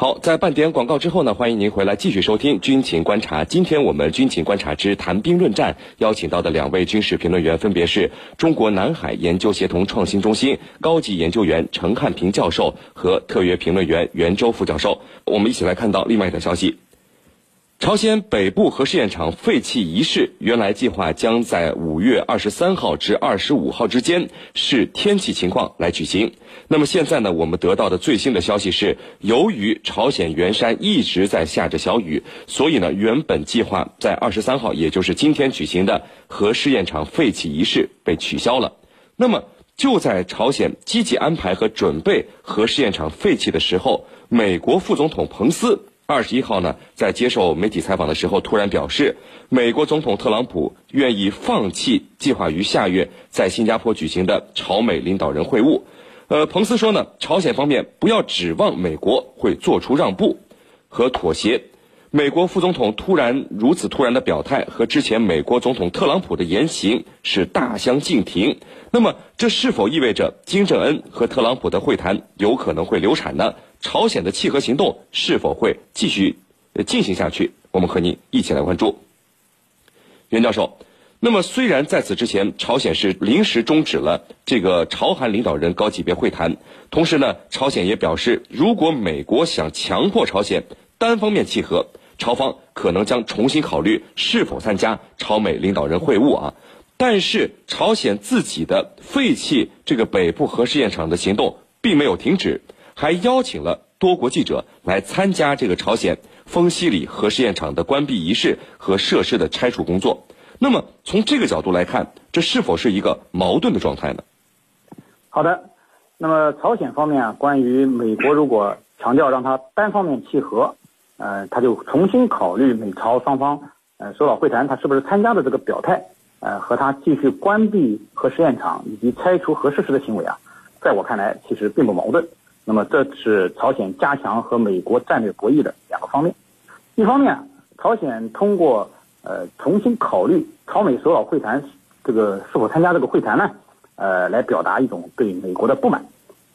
好，在半点广告之后呢，欢迎您回来继续收听《军情观察》。今天我们《军情观察之谈兵论战》邀请到的两位军事评论员分别是中国南海研究协同创新中心高级研究员陈汉平教授和特约评论员袁周副教授。我们一起来看到另外一条消息。朝鲜北部核试验场废弃仪式原来计划将在五月二十三号至二十五号之间视天气情况来举行。那么现在呢，我们得到的最新的消息是，由于朝鲜元山一直在下着小雨，所以呢，原本计划在二十三号，也就是今天举行的核试验场废弃仪式被取消了。那么就在朝鲜积极安排和准备核试验场废弃的时候，美国副总统彭斯。二十一号呢，在接受媒体采访的时候，突然表示，美国总统特朗普愿意放弃计划于下月在新加坡举行的朝美领导人会晤。呃，彭斯说呢，朝鲜方面不要指望美国会做出让步和妥协。美国副总统突然如此突然的表态，和之前美国总统特朗普的言行是大相径庭。那么，这是否意味着金正恩和特朗普的会谈有可能会流产呢？朝鲜的契合行动是否会继续进行下去？我们和您一起来关注。袁教授，那么虽然在此之前，朝鲜是临时终止了这个朝韩领导人高级别会谈，同时呢，朝鲜也表示，如果美国想强迫朝鲜单方面契合，朝方可能将重新考虑是否参加朝美领导人会晤啊。但是，朝鲜自己的废弃这个北部核试验场的行动并没有停止。还邀请了多国记者来参加这个朝鲜丰西里核试验场的关闭仪式和设施的拆除工作。那么从这个角度来看，这是否是一个矛盾的状态呢？好的，那么朝鲜方面啊，关于美国如果强调让他单方面契合，呃，他就重新考虑美朝双方呃首脑会谈他是不是参加的这个表态，呃，和他继续关闭核试验场以及拆除核设施的行为啊，在我看来其实并不矛盾。那么，这是朝鲜加强和美国战略博弈的两个方面。一方面，朝鲜通过呃重新考虑朝美首脑会谈这个是否参加这个会谈呢？呃，来表达一种对美国的不满，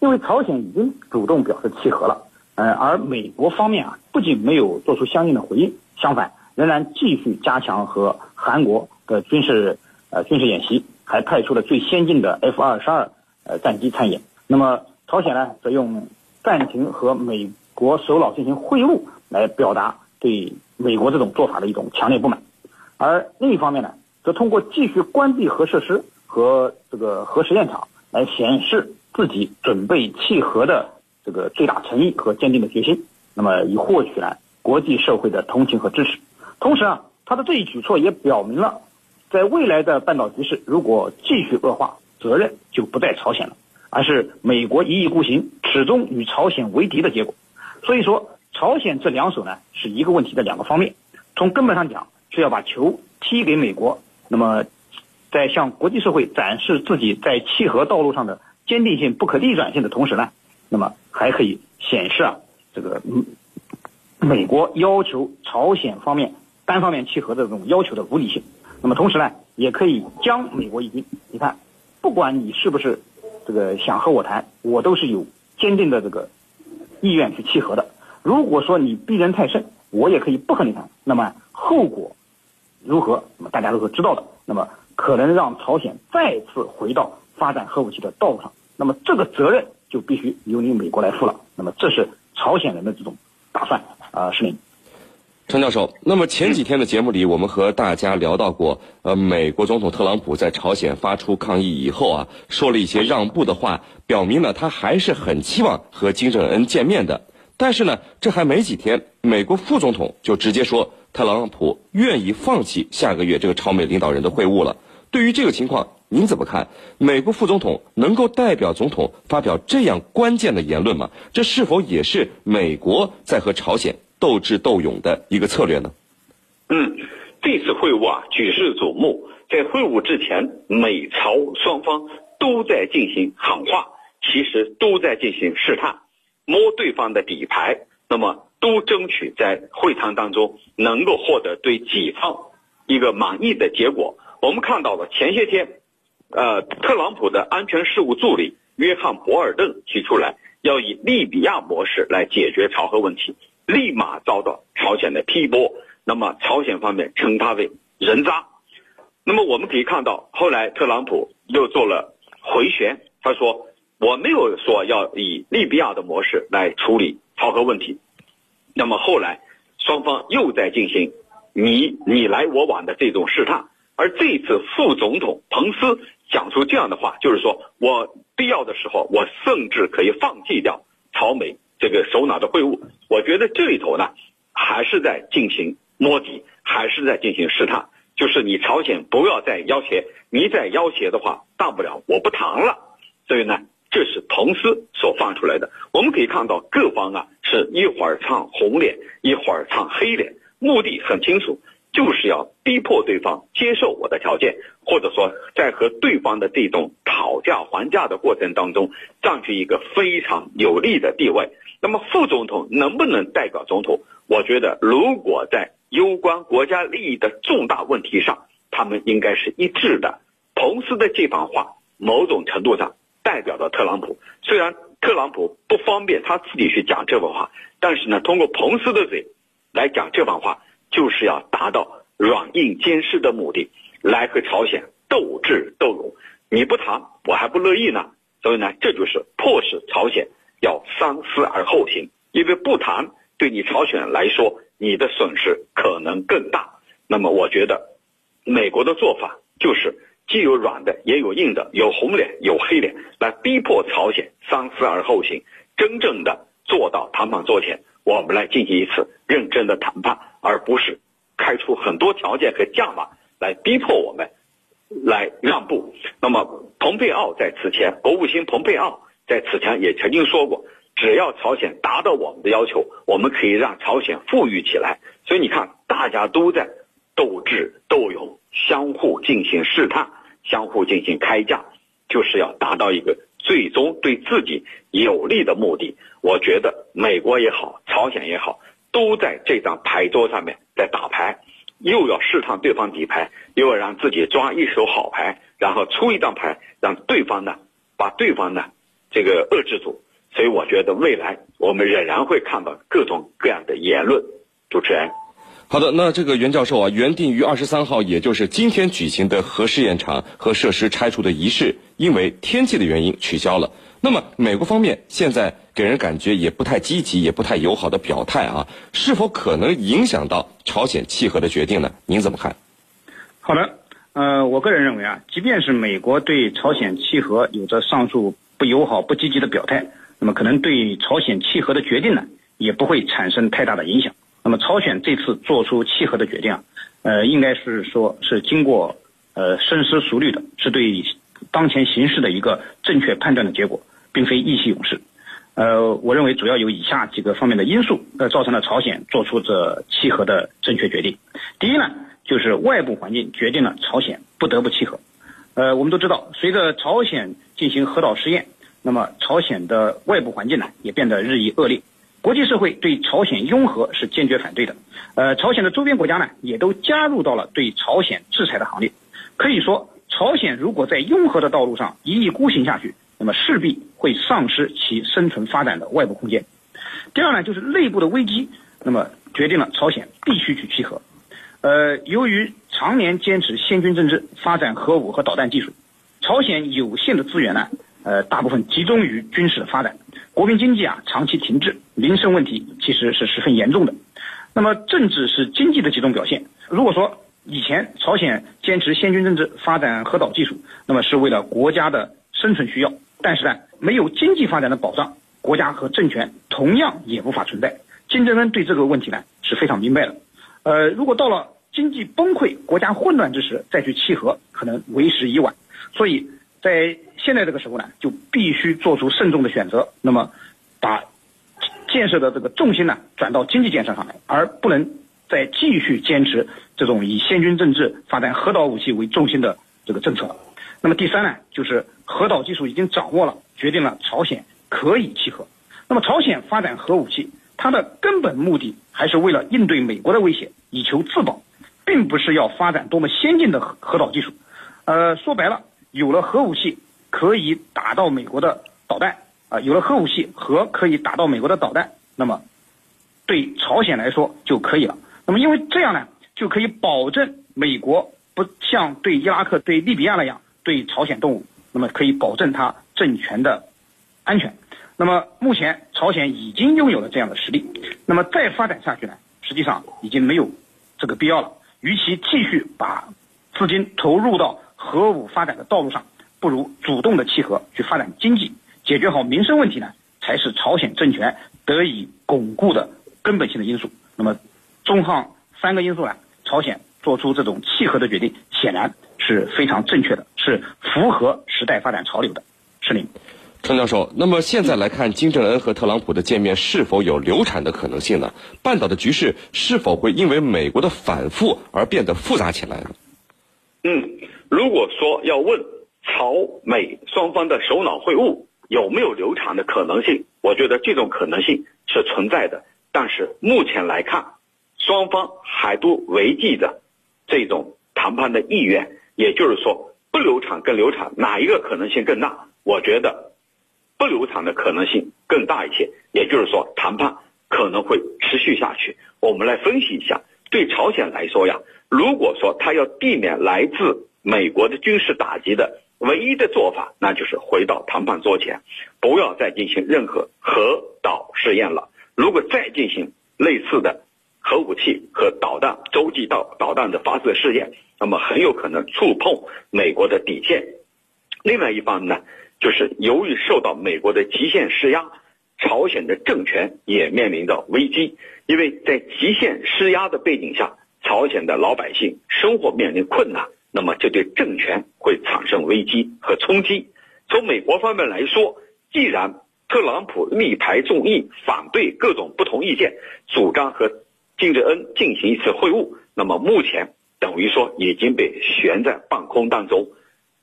因为朝鲜已经主动表示契合了，呃，而美国方面啊不仅没有做出相应的回应，相反仍然继续加强和韩国的军事呃军事演习，还派出了最先进的 F 二十二呃战机参演。那么。朝鲜呢，则用暂停和美国首脑进行会晤来表达对美国这种做法的一种强烈不满，而另一方面呢，则通过继续关闭核设施和这个核实验场来显示自己准备契合的这个最大诚意和坚定的决心，那么以获取呢国际社会的同情和支持。同时啊，他的这一举措也表明了，在未来的半岛局势如果继续恶化，责任就不在朝鲜了。而是美国一意孤行，始终与朝鲜为敌的结果。所以说，朝鲜这两手呢，是一个问题的两个方面。从根本上讲，是要把球踢给美国，那么在向国际社会展示自己在契合道路上的坚定性、不可逆转性的同时呢，那么还可以显示啊，这个美国要求朝鲜方面单方面契合的这种要求的无理性。那么同时呢，也可以将美国一军，你看，不管你是不是。这个想和我谈，我都是有坚定的这个意愿去契合的。如果说你逼人太甚，我也可以不和你谈。那么后果如何？那么大家都是知道的。那么可能让朝鲜再次回到发展核武器的道路上。那么这个责任就必须由你美国来负了。那么这是朝鲜人的这种打算啊，是令。陈教授，那么前几天的节目里，我们和大家聊到过，呃，美国总统特朗普在朝鲜发出抗议以后啊，说了一些让步的话，表明了他还是很期望和金正恩见面的。但是呢，这还没几天，美国副总统就直接说，特朗普愿意放弃下个月这个朝美领导人的会晤了。对于这个情况，您怎么看？美国副总统能够代表总统发表这样关键的言论吗？这是否也是美国在和朝鲜？斗智斗勇的一个策略呢？嗯，这次会晤啊，举世瞩目。在会晤之前，美朝双方都在进行喊话，其实都在进行试探，摸对方的底牌。那么，都争取在会谈当中能够获得对己方一个满意的结果。我们看到了前些天，呃，特朗普的安全事务助理约翰·博尔顿提出来，要以利比亚模式来解决朝核问题，立马遭到朝鲜的批驳。那么朝鲜方面称他为人渣。那么我们可以看到，后来特朗普又做了回旋，他说我没有说要以利比亚的模式来处理朝核问题。那么后来双方又在进行你你来我往的这种试探。而这次副总统彭斯讲出这样的话，就是说我必要的时候，我甚至可以放弃掉朝美这个首脑的会晤。我觉得这里头呢，还是在进行摸底，还是在进行试探。就是你朝鲜不要再要挟，你再要挟的话，大不了我不谈了。所以呢，这是彭斯所放出来的。我们可以看到各方啊，是一会儿唱红脸，一会儿唱黑脸，目的很清楚。就是要逼迫对方接受我的条件，或者说在和对方的这种讨价还价的过程当中，占据一个非常有利的地位。那么副总统能不能代表总统？我觉得，如果在攸关国家利益的重大问题上，他们应该是一致的。彭斯的这番话，某种程度上代表了特朗普。虽然特朗普不方便他自己去讲这番话，但是呢，通过彭斯的嘴来讲这番话。就是要达到软硬兼施的目的，来和朝鲜斗智斗勇。你不谈，我还不乐意呢。所以呢，这就是迫使朝鲜要三思而后行。因为不谈，对你朝鲜来说，你的损失可能更大。那么，我觉得美国的做法就是既有软的，也有硬的，有红脸，有黑脸，来逼迫朝鲜三思而后行，真正的做到谈判桌前，我们来进行一次认真的谈判。而不是开出很多条件和价码来逼迫我们来让步。那么，蓬佩奥在此前，国务卿蓬佩奥在此前也曾经说过，只要朝鲜达到我们的要求，我们可以让朝鲜富裕起来。所以你看，大家都在斗智斗勇，相互进行试探，相互进行开价，就是要达到一个最终对自己有利的目的。我觉得美国也好，朝鲜也好。都在这张牌桌上面在打牌，又要试探对方底牌，又要让自己抓一手好牌，然后出一张牌让对方呢把对方呢这个遏制住。所以我觉得未来我们仍然会看到各种各样的言论。主持人，好的，那这个袁教授啊，原定于二十三号，也就是今天举行的核试验场和设施拆除的仪式，因为天气的原因取消了。那么美国方面现在。给人感觉也不太积极，也不太友好的表态啊，是否可能影响到朝鲜契合的决定呢？您怎么看？好的，呃，我个人认为啊，即便是美国对朝鲜契合有着上述不友好、不积极的表态，那么可能对朝鲜契合的决定呢，也不会产生太大的影响。那么朝鲜这次做出契合的决定啊，呃，应该是说是经过呃深思熟虑的，是对当前形势的一个正确判断的结果，并非意气用事。呃，我认为主要有以下几个方面的因素，呃，造成了朝鲜做出这契合的正确决定。第一呢，就是外部环境决定了朝鲜不得不契合。呃，我们都知道，随着朝鲜进行核岛试验，那么朝鲜的外部环境呢也变得日益恶劣，国际社会对朝鲜拥核是坚决反对的。呃，朝鲜的周边国家呢也都加入到了对朝鲜制裁的行列。可以说，朝鲜如果在拥核的道路上一意孤行下去，那么势必会丧失其生存发展的外部空间。第二呢，就是内部的危机，那么决定了朝鲜必须去契合。呃，由于常年坚持先军政治，发展核武和导弹技术，朝鲜有限的资源呢，呃，大部分集中于军事的发展，国民经济啊长期停滞，民生问题其实是十分严重的。那么政治是经济的集中表现。如果说以前朝鲜坚持先军政治，发展核导技术，那么是为了国家的生存需要。但是呢，没有经济发展的保障，国家和政权同样也无法存在。金正恩对这个问题呢是非常明白的。呃，如果到了经济崩溃、国家混乱之时再去契合，可能为时已晚。所以在现在这个时候呢，就必须做出慎重的选择。那么，把建设的这个重心呢转到经济建设上来，而不能再继续坚持这种以先军政治、发展核导武器为重心的这个政策。那么第三呢，就是核导技术已经掌握了，决定了朝鲜可以契合。那么朝鲜发展核武器，它的根本目的还是为了应对美国的威胁，以求自保，并不是要发展多么先进的核核导技术。呃，说白了，有了核武器可以打到美国的导弹，啊，有了核武器和可以打到美国的导弹，那么对朝鲜来说就可以了。那么因为这样呢，就可以保证美国不像对伊拉克、对利比亚那样对朝鲜动武，那么可以保证它政权的安全。那么目前朝鲜已经拥有了这样的实力，那么再发展下去呢，实际上已经没有这个必要了。与其继续把资金投入到核武发展的道路上，不如主动的契合去发展经济。解决好民生问题呢，才是朝鲜政权得以巩固的根本性的因素。那么，综上三个因素呢，朝鲜做出这种契合的决定，显然是非常正确的，是符合时代发展潮流的。是您，程教授。那么现在来看，金正恩和特朗普的见面是否有流产的可能性呢？半岛的局势是否会因为美国的反复而变得复杂起来呢？嗯，如果说要问朝美双方的首脑会晤。有没有流产的可能性？我觉得这种可能性是存在的，但是目前来看，双方还都维系着这种谈判的意愿。也就是说，不流产跟流产哪一个可能性更大？我觉得不流产的可能性更大一些。也就是说，谈判可能会持续下去。我们来分析一下，对朝鲜来说呀，如果说他要避免来自美国的军事打击的。唯一的做法，那就是回到谈判桌前，不要再进行任何核导试验了。如果再进行类似的核武器和导弹洲际导导弹的发射试验，那么很有可能触碰美国的底线。另外一方面呢，就是由于受到美国的极限施压，朝鲜的政权也面临着危机。因为在极限施压的背景下，朝鲜的老百姓生活面临困难。那么，这对政权会产生危机和冲击。从美国方面来说，既然特朗普力排众议，反对各种不同意见，主张和金正恩进行一次会晤，那么目前等于说已经被悬在半空当中，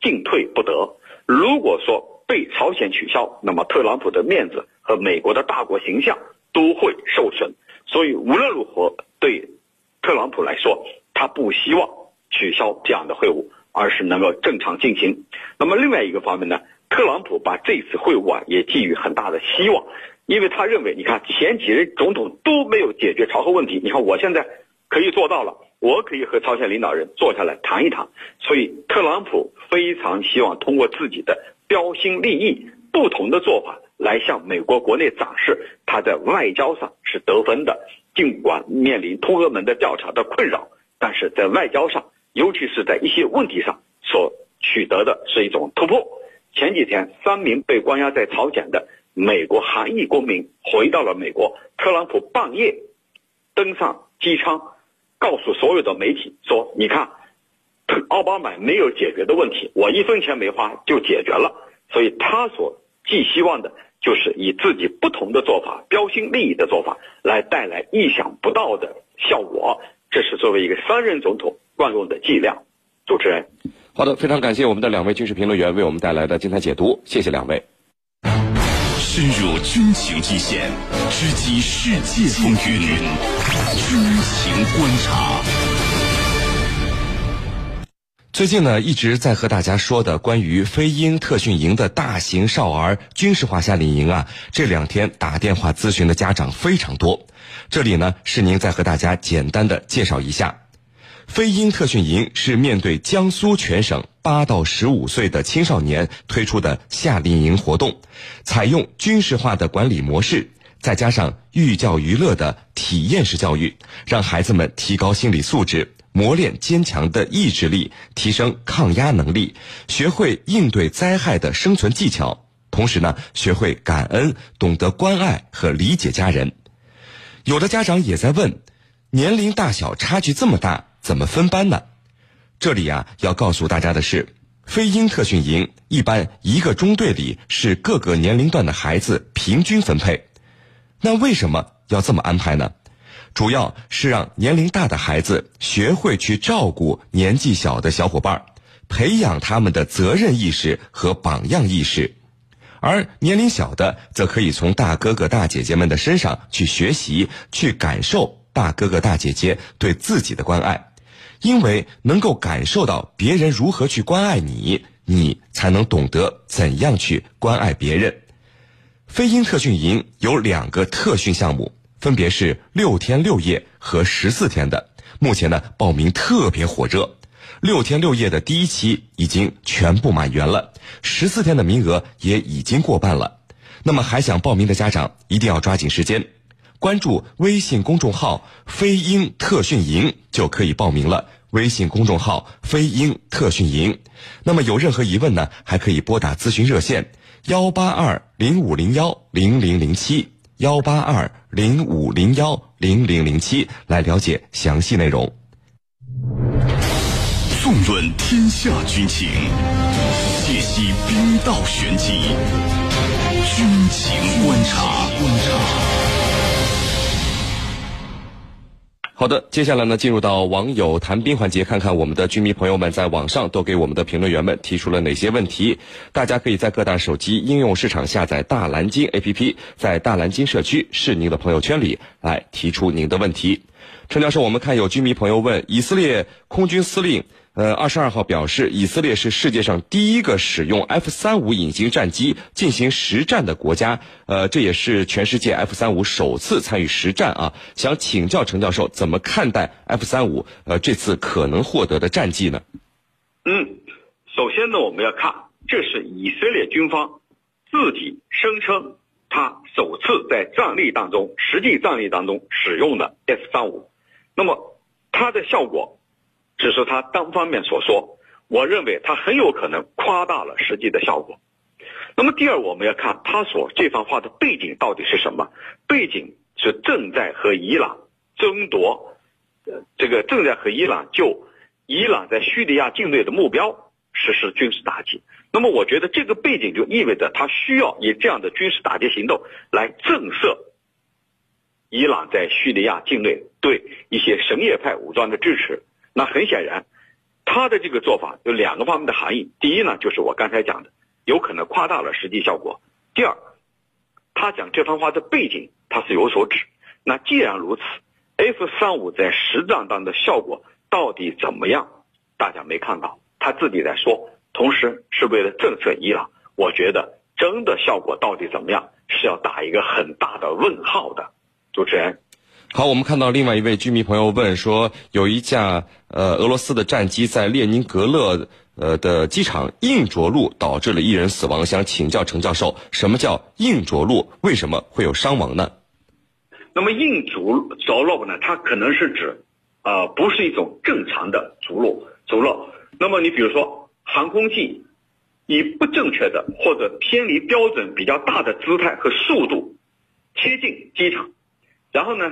进退不得。如果说被朝鲜取消，那么特朗普的面子和美国的大国形象都会受损。所以，无论如何，对特朗普来说，他不希望。取消这样的会晤，而是能够正常进行。那么另外一个方面呢，特朗普把这次会晤啊也寄予很大的希望，因为他认为，你看前几任总统都没有解决朝核问题，你看我现在可以做到了，我可以和朝鲜领导人坐下来谈一谈。所以特朗普非常希望通过自己的标新立异、不同的做法来向美国国内展示他在外交上是得分的，尽管面临通俄门的调查的困扰，但是在外交上。尤其是在一些问题上所取得的是一种突破。前几天，三名被关押在朝鲜的美国韩裔公民回到了美国。特朗普半夜登上机舱，告诉所有的媒体说：“你看，奥巴马没有解决的问题，我一分钱没花就解决了。”所以，他所寄希望的就是以自己不同的做法、标新立异的做法，来带来意想不到的效果。这是作为一个三任总统。惯用的伎俩，主持人，好的，非常感谢我们的两位军事评论员为我们带来的精彩解读，谢谢两位。深入军情一线，直击世界风云，军情观察。最近呢，一直在和大家说的关于飞鹰特训营的大型少儿军事化夏令营啊，这两天打电话咨询的家长非常多。这里呢，是您再和大家简单的介绍一下。飞鹰特训营是面对江苏全省八到十五岁的青少年推出的夏令营活动，采用军事化的管理模式，再加上寓教于乐的体验式教育，让孩子们提高心理素质，磨练坚强的意志力，提升抗压能力，学会应对灾害的生存技巧，同时呢，学会感恩，懂得关爱和理解家人。有的家长也在问，年龄大小差距这么大。怎么分班呢？这里呀，要告诉大家的是，飞鹰特训营一般一个中队里是各个年龄段的孩子平均分配。那为什么要这么安排呢？主要是让年龄大的孩子学会去照顾年纪小的小伙伴，培养他们的责任意识和榜样意识，而年龄小的则可以从大哥哥大姐姐们的身上去学习，去感受大哥哥大姐姐对自己的关爱。因为能够感受到别人如何去关爱你，你才能懂得怎样去关爱别人。飞鹰特训营有两个特训项目，分别是六天六夜和十四天的。目前呢，报名特别火热。六天六夜的第一期已经全部满员了，十四天的名额也已经过半了。那么还想报名的家长一定要抓紧时间，关注微信公众号“飞鹰特训营”就可以报名了。微信公众号“飞鹰特训营”。那么有任何疑问呢，还可以拨打咨询热线幺八二零五零幺零零零七幺八二零五零幺零零零七来了解详细内容。纵论天下军情，解析兵道玄机，军情观察。观察。好的，接下来呢，进入到网友谈兵环节，看看我们的军迷朋友们在网上都给我们的评论员们提出了哪些问题。大家可以在各大手机应用市场下载大蓝鲸 APP，在大蓝鲸社区是您的朋友圈里来提出您的问题。陈教授，我们看有军迷朋友问，以色列空军司令。呃，二十二号表示，以色列是世界上第一个使用 F 三五隐形战机进行实战的国家。呃，这也是全世界 F 三五首次参与实战啊。想请教陈教授，怎么看待 F 三五呃这次可能获得的战绩呢？嗯，首先呢，我们要看，这是以色列军方自己声称他首次在战力当中，实际战力当中使用的 F 三五，那么它的效果。只是他单方面所说，我认为他很有可能夸大了实际的效果。那么第二，我们要看他所这番话的背景到底是什么？背景是正在和伊朗争夺，这个正在和伊朗就伊朗在叙利亚境内的目标实施军事打击。那么我觉得这个背景就意味着他需要以这样的军事打击行动来震慑伊朗在叙利亚境内对一些什叶派武装的支持。那很显然，他的这个做法有两个方面的含义。第一呢，就是我刚才讲的，有可能夸大了实际效果；第二，他讲这番话的背景，他是有所指。那既然如此，F 三五在实战当中的效果到底怎么样？大家没看到，他自己在说，同时是为了震慑伊朗。我觉得真的效果到底怎么样，是要打一个很大的问号的。主持人。好，我们看到另外一位居民朋友问说，有一架呃俄罗斯的战机在列宁格勒呃的机场硬着陆，导致了一人死亡。想请教陈教授，什么叫硬着陆？为什么会有伤亡呢？那么硬着着陆呢？它可能是指，呃，不是一种正常的着陆着陆。那么你比如说，航空器以不正确的或者偏离标准比较大的姿态和速度贴近机场，然后呢？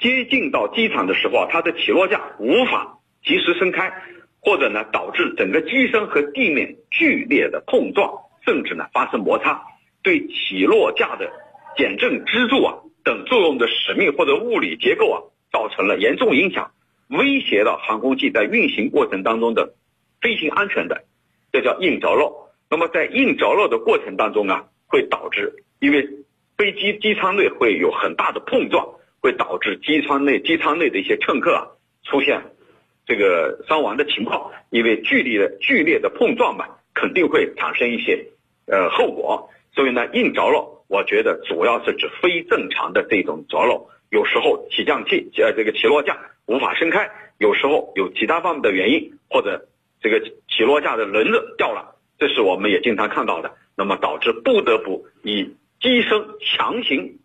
接近到机场的时候啊，它的起落架无法及时升开，或者呢导致整个机身和地面剧烈的碰撞，甚至呢发生摩擦，对起落架的减震支柱啊等作用的使命或者物理结构啊造成了严重影响，威胁到航空器在运行过程当中的飞行安全的，这叫硬着陆。那么在硬着陆的过程当中啊，会导致因为飞机机舱内会有很大的碰撞。会导致机舱内机舱内的一些乘客啊出现这个伤亡的情况，因为剧烈的剧烈的碰撞嘛，肯定会产生一些呃后果。所以呢，硬着陆，我觉得主要是指非正常的这种着陆，有时候起降器呃这个起落架无法伸开，有时候有其他方面的原因，或者这个起落架的轮子掉了，这是我们也经常看到的。那么导致不得不以机身强行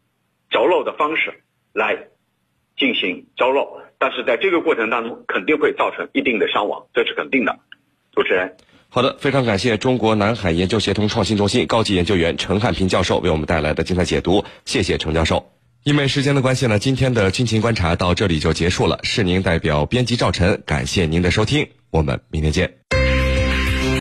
着陆的方式。来进行招肉，但是在这个过程当中肯定会造成一定的伤亡，这是肯定的。主持人，好的，非常感谢中国南海研究协同创新中心高级研究员陈汉平教授为我们带来的精彩解读，谢谢陈教授。因为时间的关系呢，今天的军情观察到这里就结束了。是您代表编辑赵晨，感谢您的收听，我们明天见。